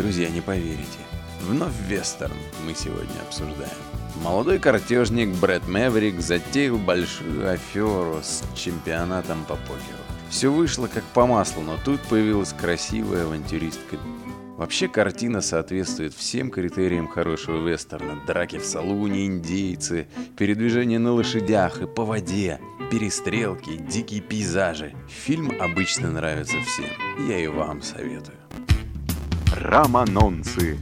Друзья, не поверите. Вновь вестерн мы сегодня обсуждаем. Молодой картежник Брэд Мэверик затеял большую аферу с чемпионатом по покеру. Все вышло как по маслу, но тут появилась красивая авантюристка. Вообще картина соответствует всем критериям хорошего вестерна. Драки в салуне, индейцы, передвижение на лошадях и по воде, перестрелки, дикие пейзажи. Фильм обычно нравится всем. Я и вам советую. Романонцы.